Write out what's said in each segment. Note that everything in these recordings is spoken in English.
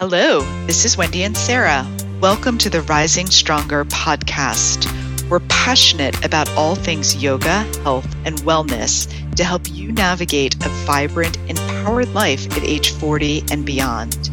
Hello, this is Wendy and Sarah. Welcome to the Rising Stronger podcast. We're passionate about all things yoga, health, and wellness to help you navigate a vibrant, empowered life at age 40 and beyond.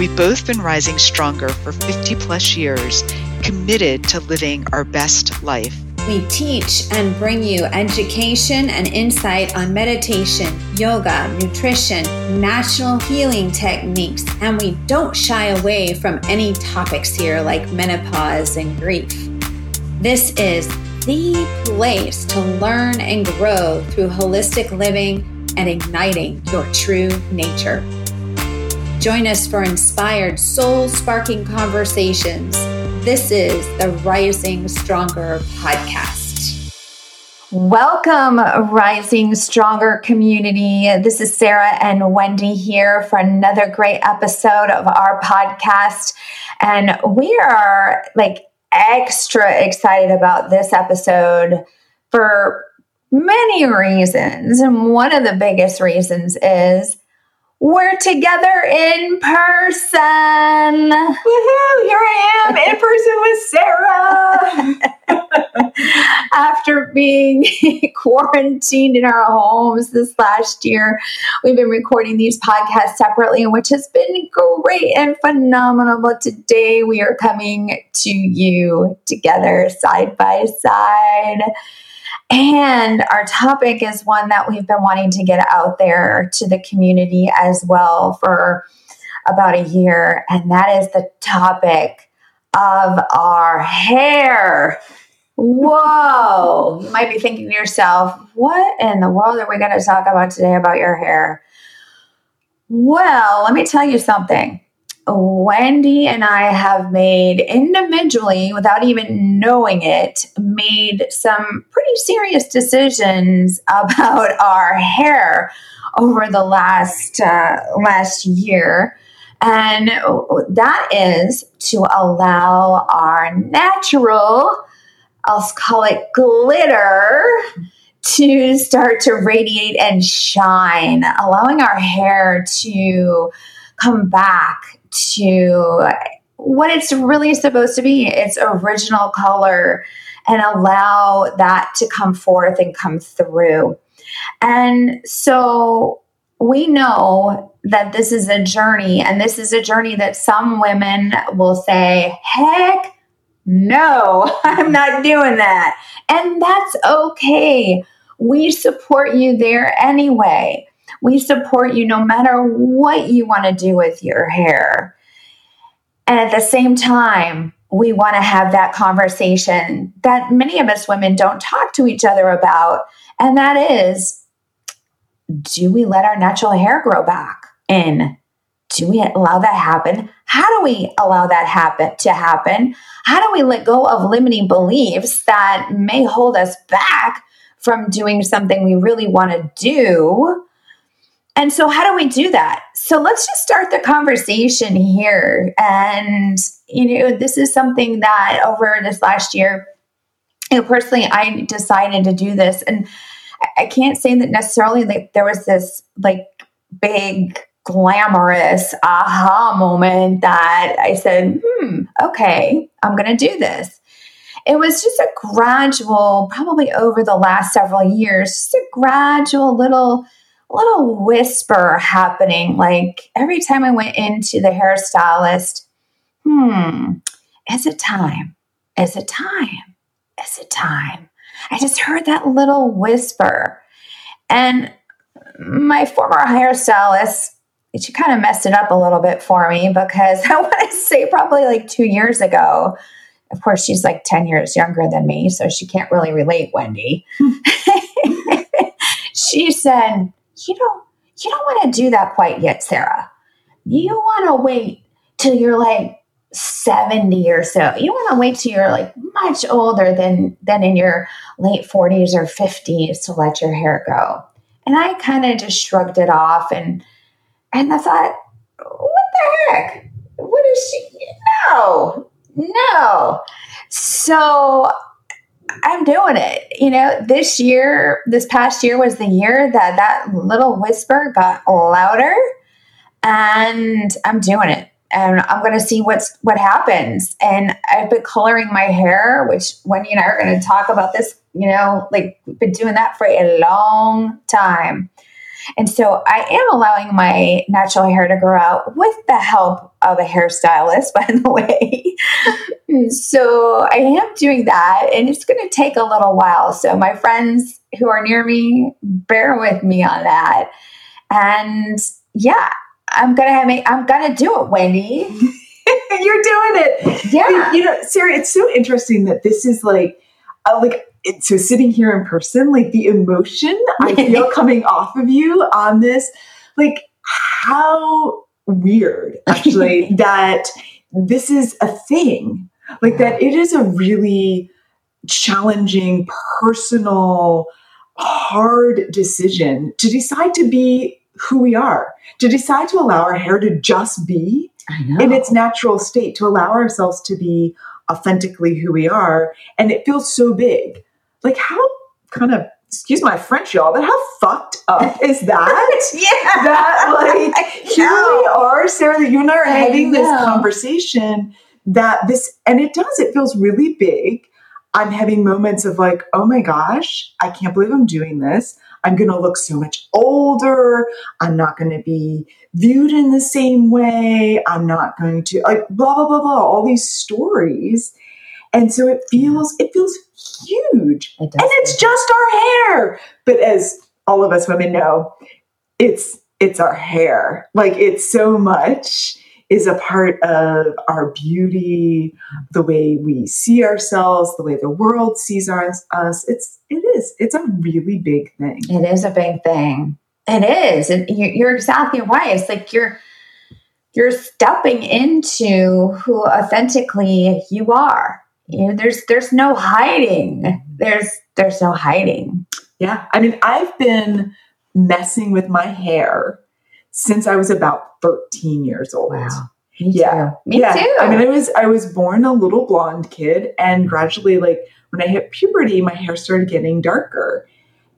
We've both been rising stronger for 50 plus years, committed to living our best life. We teach and bring you education and insight on meditation, yoga, nutrition, natural healing techniques, and we don't shy away from any topics here like menopause and grief. This is the place to learn and grow through holistic living and igniting your true nature. Join us for inspired, soul sparking conversations this is the Rising Stronger podcast. Welcome, Rising Stronger community. This is Sarah and Wendy here for another great episode of our podcast. And we are like extra excited about this episode for many reasons. And one of the biggest reasons is we're together in person. Woohoo! Here I am in person with Sarah. After being quarantined in our homes this last year, we've been recording these podcasts separately, which has been great and phenomenal. But today we are coming to you together side by side. And our topic is one that we've been wanting to get out there to the community as well for about a year. And that is the topic of our hair. Whoa. you might be thinking to yourself, what in the world are we going to talk about today about your hair? Well, let me tell you something. Wendy and I have made individually, without even knowing it, made some pretty serious decisions about our hair over the last uh, last year, and that is to allow our natural, I'll call it glitter, to start to radiate and shine, allowing our hair to come back to what it's really supposed to be its original color and allow that to come forth and come through. And so we know that this is a journey, and this is a journey that some women will say, heck no, I'm not doing that. And that's okay. We support you there anyway. We support you no matter what you want to do with your hair. And at the same time, we want to have that conversation that many of us women don't talk to each other about. And that is do we let our natural hair grow back in? Do we allow that happen? How do we allow that happen to happen? How do we let go of limiting beliefs that may hold us back from doing something we really want to do? And so, how do we do that? So, let's just start the conversation here. And, you know, this is something that over this last year, you know, personally, I decided to do this. And I can't say that necessarily like there was this like big glamorous aha moment that I said, hmm, okay, I'm going to do this. It was just a gradual, probably over the last several years, just a gradual little little whisper happening. Like every time I went into the hairstylist, hmm, is it time? Is it time? Is it time? I just heard that little whisper. And my former hairstylist, she kind of messed it up a little bit for me because I want to say probably like two years ago. Of course, she's like 10 years younger than me, so she can't really relate, Wendy. she said, you don't you don't want to do that quite yet, Sarah. You want to wait till you're like 70 or so. You want to wait till you're like much older than than in your late 40s or 50s to let your hair go. And I kind of just shrugged it off and and I thought, what the heck? What is she? No, no. So I'm doing it. You know, this year, this past year was the year that that little whisper got louder, and I'm doing it. and I'm going to see what's what happens. And I've been coloring my hair, which Wendy and I are going to talk about this. You know, like been doing that for a long time. And so I am allowing my natural hair to grow out with the help of a hairstylist, by the way. so I am doing that, and it's going to take a little while. So my friends who are near me, bear with me on that. And yeah, I'm gonna have me, I'm gonna do it, Wendy. You're doing it. Yeah. You know, Sarah, it's so interesting that this is like, uh, like it, so sitting here in person, like the emotion I feel coming off of you on this, like how weird actually that this is a thing, like that it is a really challenging, personal, hard decision to decide to be who we are, to decide to allow our hair to just be in its natural state, to allow ourselves to be authentically who we are. And it feels so big. Like, how kind of, excuse my French, y'all, but how fucked up is that? yeah. That, like, here we are, Sarah, that you and I are having this conversation that this, and it does, it feels really big. I'm having moments of like, oh my gosh, I can't believe I'm doing this. I'm going to look so much older. I'm not going to be viewed in the same way. I'm not going to like blah blah blah blah all these stories. And so it feels it feels huge. It and it's just our hair. But as all of us women know, it's it's our hair. Like it's so much is a part of our beauty, the way we see ourselves, the way the world sees us. It's it is. It's a really big thing. It is a big thing. It is. And you're exactly right. It's like you're you're stepping into who authentically you are. You know, there's there's no hiding. There's there's no hiding. Yeah. I mean, I've been messing with my hair since I was about 13 years old. Wow. Me yeah. Too. Me yeah. too. I mean, I was I was born a little blonde kid and gradually like when I hit puberty, my hair started getting darker.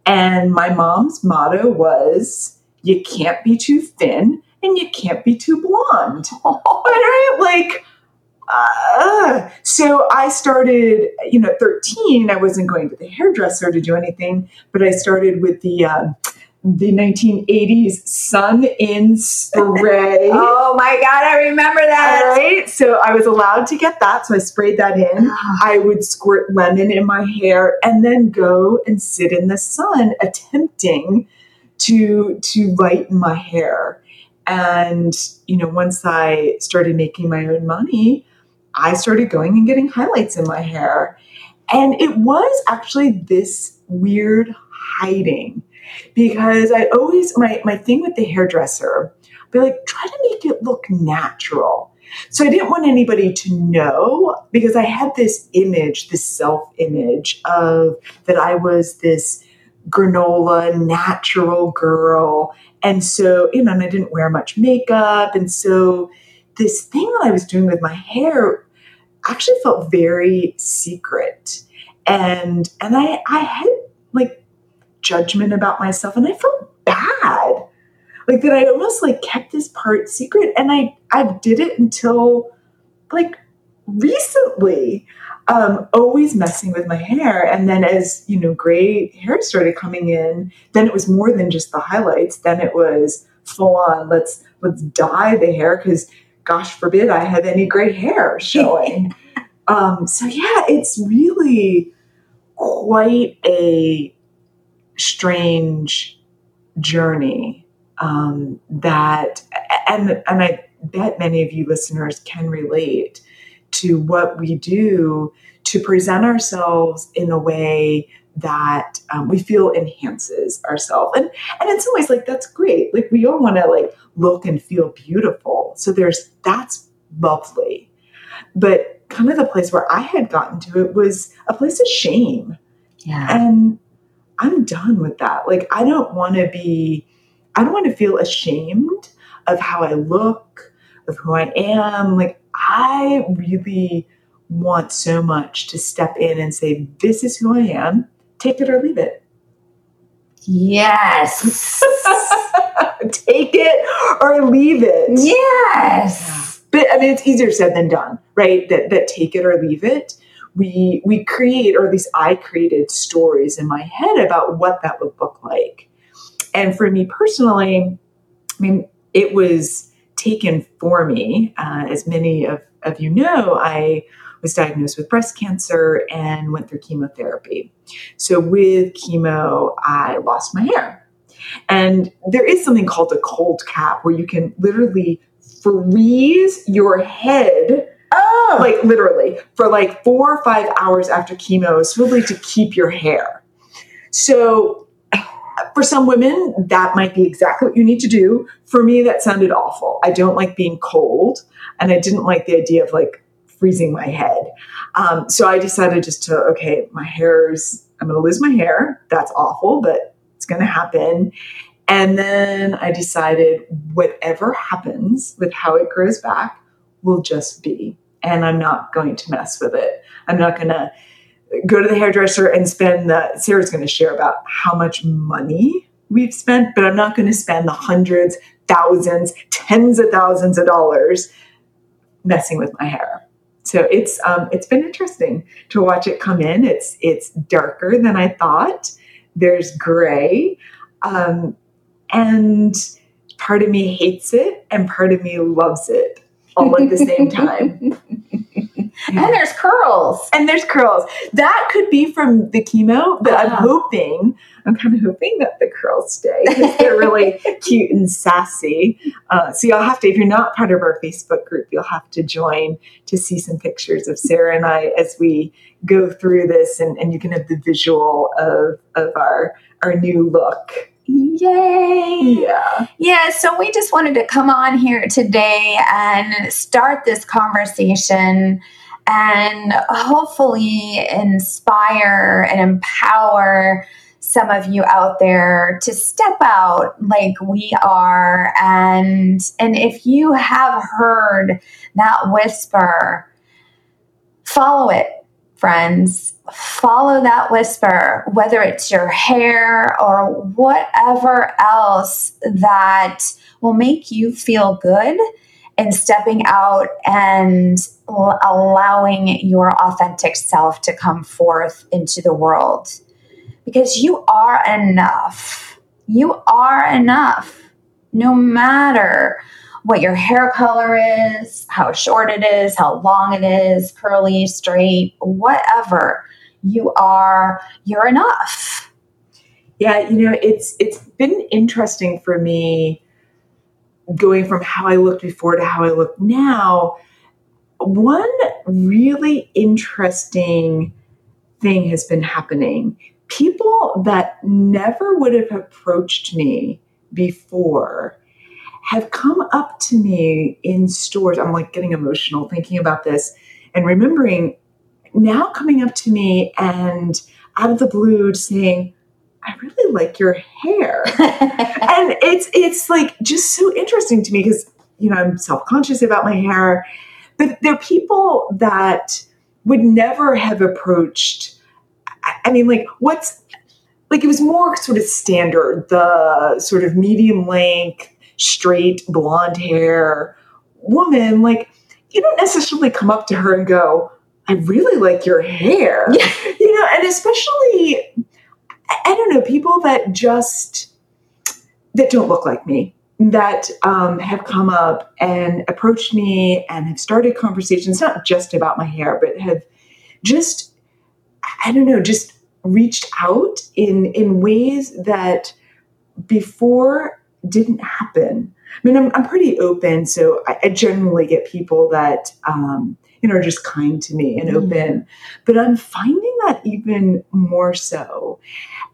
And my mom's motto was you can't be too thin and you can't be too blonde. right? Like uh, so I started, you know, 13, I wasn't going to the hairdresser to do anything, but I started with the uh, the 1980s Sun-In spray. oh my God, I remember that. All right. So I was allowed to get that. So I sprayed that in. Ah. I would squirt lemon in my hair and then go and sit in the sun attempting to to lighten my hair. And, you know, once I started making my own money, I started going and getting highlights in my hair. And it was actually this weird hiding because I always my my thing with the hairdresser, be like try to make it look natural. So I didn't want anybody to know because I had this image, this self image of that I was this granola natural girl. And so, you know, and I didn't wear much makeup. And so this thing that I was doing with my hair actually felt very secret. And and I I had like judgment about myself and I felt bad. Like that I almost like kept this part secret and I I did it until like recently. Um, always messing with my hair. And then as, you know, gray hair started coming in, then it was more than just the highlights. Then it was full on, let's let's dye the hair because gosh forbid I have any gray hair showing. um, so yeah, it's really quite a strange journey um, that, and and I bet many of you listeners can relate to what we do to present ourselves in a way that um, we feel enhances ourselves. And and in some ways like that's great. Like we all want to like look and feel beautiful. So there's that's lovely. But kind of the place where i had gotten to it was a place of shame. Yeah. And I'm done with that. Like, I don't want to be, I don't want to feel ashamed of how I look, of who I am. Like, I really want so much to step in and say, this is who I am, take it or leave it. Yes. take it or leave it. Yes. but I mean, it's easier said than done, right? That that take it or leave it. We we create, or at least I created stories in my head about what that would look like. And for me personally, I mean, it was taken for me. Uh, as many of, of you know, I was diagnosed with breast cancer and went through chemotherapy. So with chemo, I lost my hair. And there is something called a cold cap where you can literally freeze your head. Oh. Like literally for like four or five hours after chemo, solely to keep your hair. So for some women, that might be exactly what you need to do. For me, that sounded awful. I don't like being cold, and I didn't like the idea of like freezing my head. Um, so I decided just to, okay, my hair's, I'm going to lose my hair. That's awful, but it's going to happen. And then I decided whatever happens with how it grows back will just be. And I'm not going to mess with it. I'm not going to go to the hairdresser and spend the, Sarah's going to share about how much money we've spent, but I'm not going to spend the hundreds, thousands, tens of thousands of dollars messing with my hair. So it's um, it's been interesting to watch it come in. It's it's darker than I thought. There's gray, um, and part of me hates it, and part of me loves it all at the same time. and there's curls. And there's curls. That could be from the chemo, but uh-huh. I'm hoping, I'm kind of hoping that the curls stay because they're really cute and sassy. Uh, so you'll have to, if you're not part of our Facebook group, you'll have to join to see some pictures of Sarah and I as we go through this and, and you can have the visual of, of our, our new look. Yay! Yeah. Yeah, so we just wanted to come on here today and start this conversation and hopefully inspire and empower some of you out there to step out like we are and and if you have heard that whisper follow it friends follow that whisper whether it's your hair or whatever else that will make you feel good and stepping out and allowing your authentic self to come forth into the world because you are enough. You are enough no matter what your hair color is, how short it is, how long it is, curly, straight, whatever. You are you're enough. Yeah, you know, it's it's been interesting for me going from how I looked before to how I look now, one really interesting thing has been happening. People that never would have approached me before have come up to me in stores. I'm like getting emotional thinking about this and remembering now coming up to me and out of the blue saying, I really like your hair. and it's it's like just so interesting to me because you know I'm self-conscious about my hair. But there are people that would never have approached I mean like what's like it was more sort of standard, the sort of medium length, straight blonde hair woman, like you don't necessarily come up to her and go, I really like your hair. Yeah. You know, and especially I don't know, people that just that don't look like me that um, have come up and approached me and have started conversations, not just about my hair, but have just, I don't know, just reached out in in ways that before didn't happen. I mean, I'm, I'm pretty open, so I, I generally get people that um, you know, are just kind to me and mm-hmm. open. But I'm finding that even more so.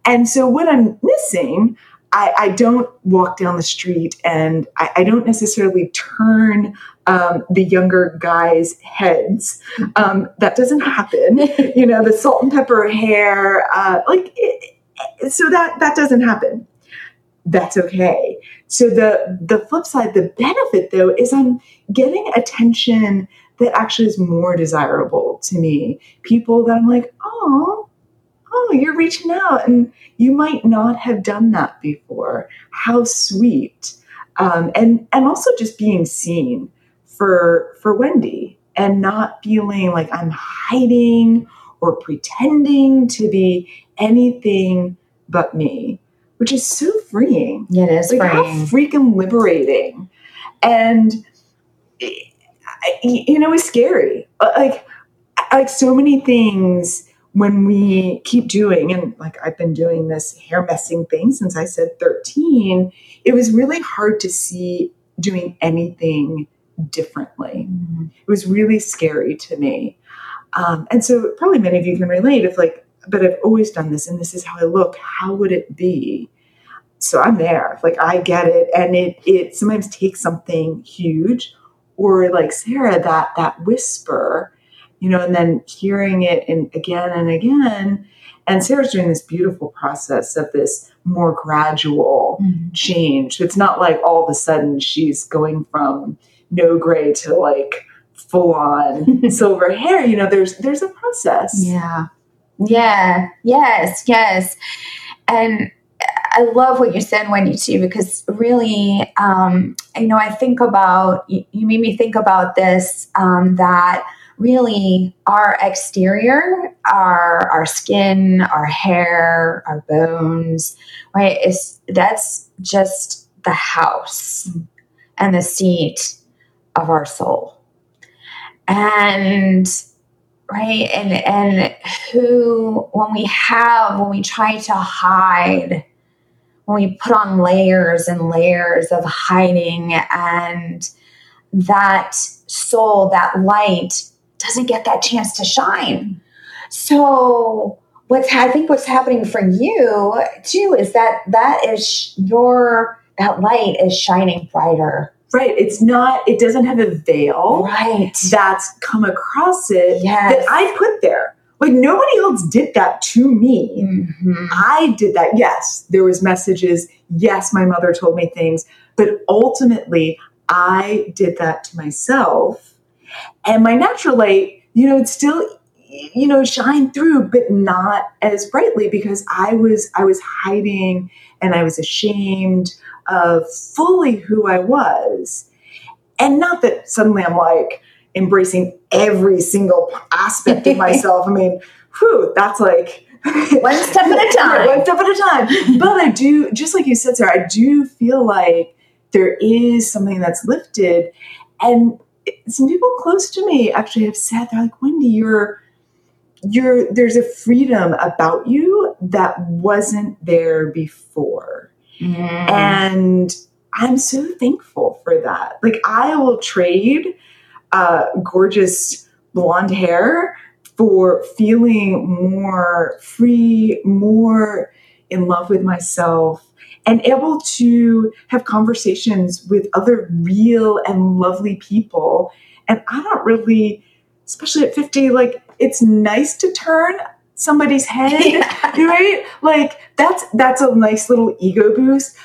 And so what I'm missing, I, I don't walk down the street and I, I don't necessarily turn um, the younger guys' heads. Um, that doesn't happen. you know, the salt and pepper hair, uh, like, it, so that that doesn't happen. That's okay. So the the flip side, the benefit though, is I'm getting attention that actually is more desirable to me. People that I'm like, oh, oh, you're reaching out, and you might not have done that before. How sweet, um, and and also just being seen for for Wendy and not feeling like I'm hiding or pretending to be anything but me, which is so freeing. It is Like how freaking liberating. And it- you know, it's scary. Uh, Like like so many things when we keep doing and like I've been doing this hair messing thing since I said 13, it was really hard to see doing anything differently. Mhm. It was really scary to me. Um, and so probably many of you can relate if like, but I've always done this and this is how I look. How would it be? So I'm there. Like I get it. And it it sometimes takes something huge or like Sarah, that that whisper, you know, and then hearing it and again and again. And Sarah's doing this beautiful process of this more gradual Mhm. change. It's not like all of a sudden she's going from no gray to like full on silver hair. You know, there's there's a process. Yeah. Yeah. Yes. Yes. And I love what you said, Wendy, too, because really, um, you know, I think about, you, you made me think about this, um, that really our exterior, our, our skin, our hair, our bones, right, is that's just the house and the seat of our soul. And right and and who when we have when we try to hide we put on layers and layers of hiding and that soul that light doesn't get that chance to shine so what's i think what's happening for you too is that that is your that light is shining brighter Right. It's not, it doesn't have a veil right that's come across it yes that I put there. Like nobody else did that to me. Mhm. I did that. Yes, there was messages. Yes, my mother told me things, but ultimately I did that to myself. And my natural light, you know, it's still you know shine through but not as brightly because I was I was hiding and I was ashamed of fully who I was. And not that suddenly I'm like embracing every single aspect of myself. I mean, whew, that's like One step at a time. One step at a time. But I do, just like you said, Sarah, I do feel like there is something that's lifted. And some people close to me actually have said, they're like, Wendy, you're you're there's a freedom about you that wasn't there before. Mm. And I'm so thankful for that. Like, I will trade uh, gorgeous blonde hair for feeling more free, more in love with myself, and able to have conversations with other real and lovely people. And I don't really, especially at 50, like, it's nice to turn somebody's head Yeah. right like that's that's a nice little ego boost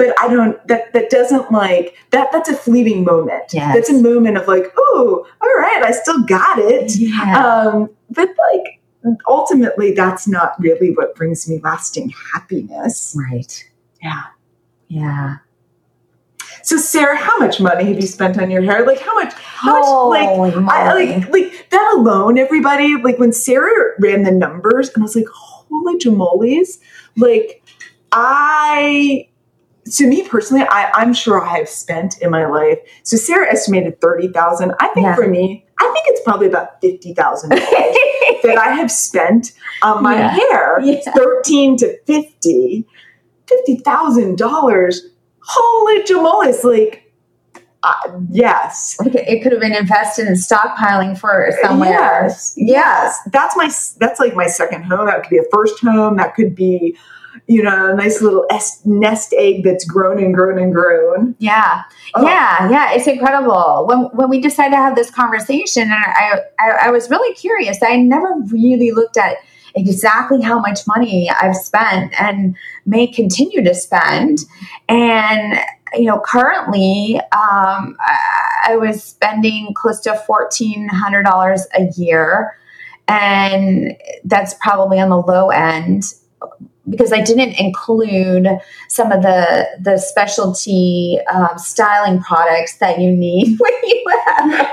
but i don't that that doesn't like that that's a fleeting moment Yes. that's a moment of like oh all right i still got it Yeah. um but like ultimately that's not really what brings me lasting happiness right. yeah Yeah. so sarah how much money have you spent on your hair like how much how much like Holy I, like like that alone, everybody. Like when Sarah ran the numbers, and I was like, "Holy jamolies!" Like I, to me personally, I, I'm sure I have spent in my life. So Sarah estimated thirty thousand. I think Yeah. for me, I think it's probably about fifty thousand that I have spent on my Yeah. hair. Yeah. Thirteen to fifty. Fifty thousand dollars. Holy jamolies! Like. Uh, yes, it could have been invested in stockpiling for somewhere. Yes, yes. That's my that's like my second home. That could be a first home. That could be, you know, a nice little nest egg that's grown and grown and grown. Yeah. Oh. Yeah. Yeah. It's incredible. When, when we decided to have this conversation, and I, I, I was really curious. I never really looked at exactly how much money I've spent and may continue to spend. And, you know, currently um, I, I was spending close to $1,400 a year. And that's probably on the low end because I didn't include some of the the specialty um, styling products that you need when you have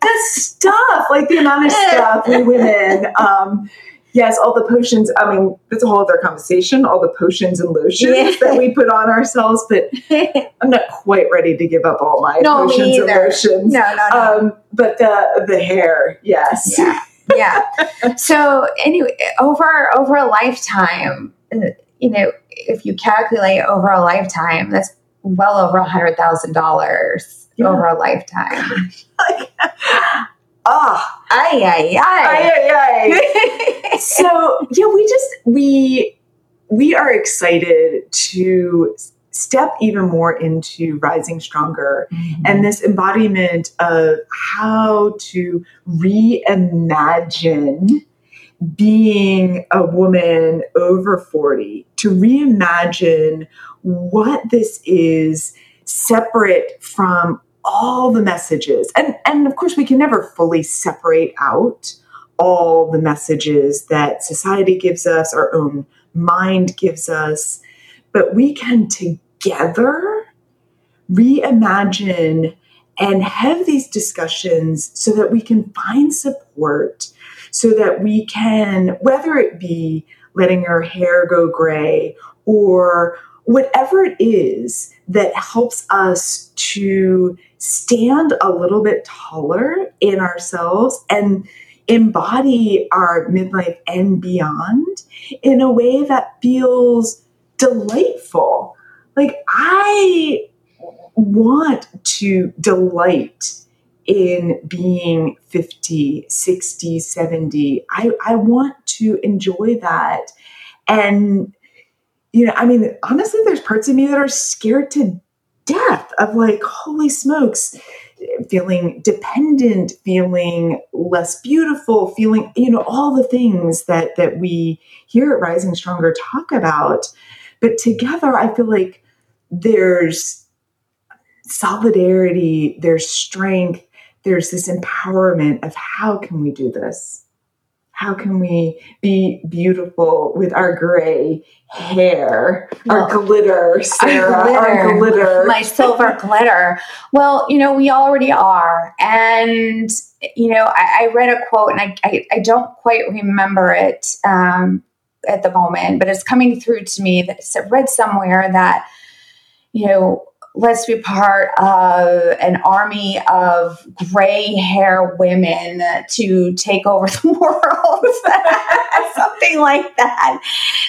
the stuff, like the amount of stuff we women. Um, yes, all the potions. I mean, that's a whole other conversation. All the potions and lotions Yeah. that we put on ourselves, but I'm not quite ready to give up all my No, potions and lotions. no, no, no. Um, but the the hair, yes. yeah yeah. So anyway over over a lifetime uh, you know if you calculate over a lifetime that's well over a hundred thousand dollars over a lifetime. Ah, ay ay ay, ay ay, ay. so yeah, we just we we are excited to step even more into rising stronger mm-hmm. and this embodiment of how to reimagine being a woman over 40 to reimagine what this is separate from all the messages. And and of course we can never fully separate out all the messages that society gives us our own mind gives us but we can together reimagine and have these discussions so that we can find support so that we can whether it be letting your hair go gray or whatever it is that helps us to stand a little bit taller in ourselves and embody our midlife and beyond in a way that feels delightful. Like, I want to delight in being 50, 60, 70. I, I want to enjoy that. And, you know, I mean, honestly, there's parts of me that are scared to death of like, holy smokes, feeling dependent, feeling less beautiful, feeling, you know, all the things that that we here at Rising Stronger talk about. But together, I feel like there's solidarity, there's strength, there's this empowerment of how can we do this? How can we be beautiful with our gray hair, our glitter, Sarah, our glitter? my silver glitter. Well, you know, we already are. And, you know, I, I read a quote and I, I, I don't quite remember it um, at the moment, but it's coming through to me that it's read somewhere that, you know, let's be part of an army of gray hair women to take over the world. Something like that.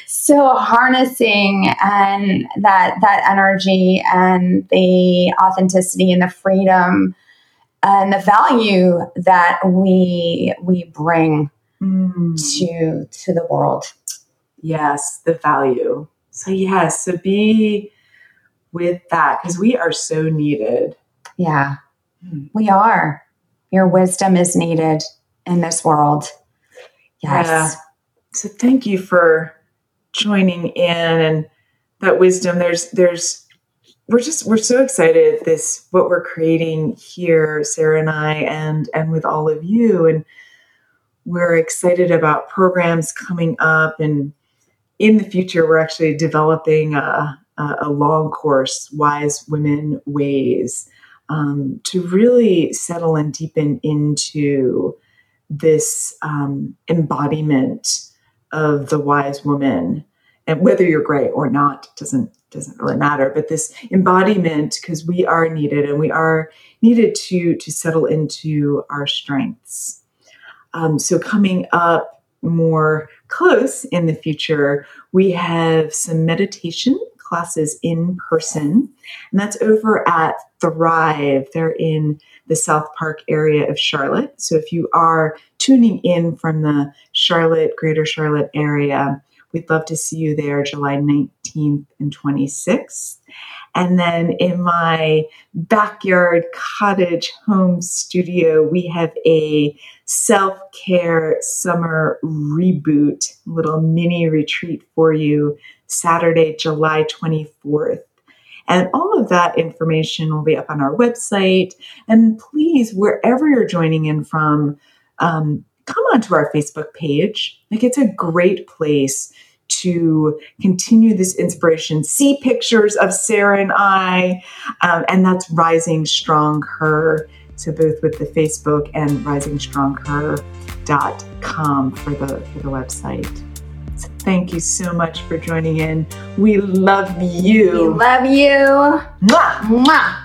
So harnessing and that that energy and the authenticity and the freedom and the value that we we bring Mm. to to the world. Yes, the value. So, yes, so be with that because we are so needed. Yeah. Hmm. We are. Your wisdom is needed in this world. Yes. Yeah. So, thank you for joining in and that wisdom. There's, there's, we're just, we're so excited this, what we're creating here, Sarah and I, and, and with all of you. And we're excited about programs coming up and in the future, we're actually developing a, a, a long course, Wise Women Ways, um, to really settle and deepen into this um, embodiment of the wise woman. And whether you're gray or not doesn't doesn't really matter. But this embodiment, because we are needed and we are needed to to settle into our strengths. Um, so coming up more close in the future, we have some meditation classes in person, and that's over at Thrive. They're in the South Park area of Charlotte. So if you are tuning in from the Charlotte, Greater Charlotte area, we'd love to see you there July 19th and 26th. And then in my backyard cottage home studio, we have a self care summer reboot, little mini retreat for you Saturday, July 24th. And all of that information will be up on our website. And please, wherever you're joining in from, um, come onto our Facebook page. Like it's a great place to continue this inspiration, see pictures of Sarah and I, um, and that's Rising Strong Her. So both with the Facebook and risingstrongher.com for the for the website. So thank you so much for joining in. We love you. We love you. Mwah! Mwah.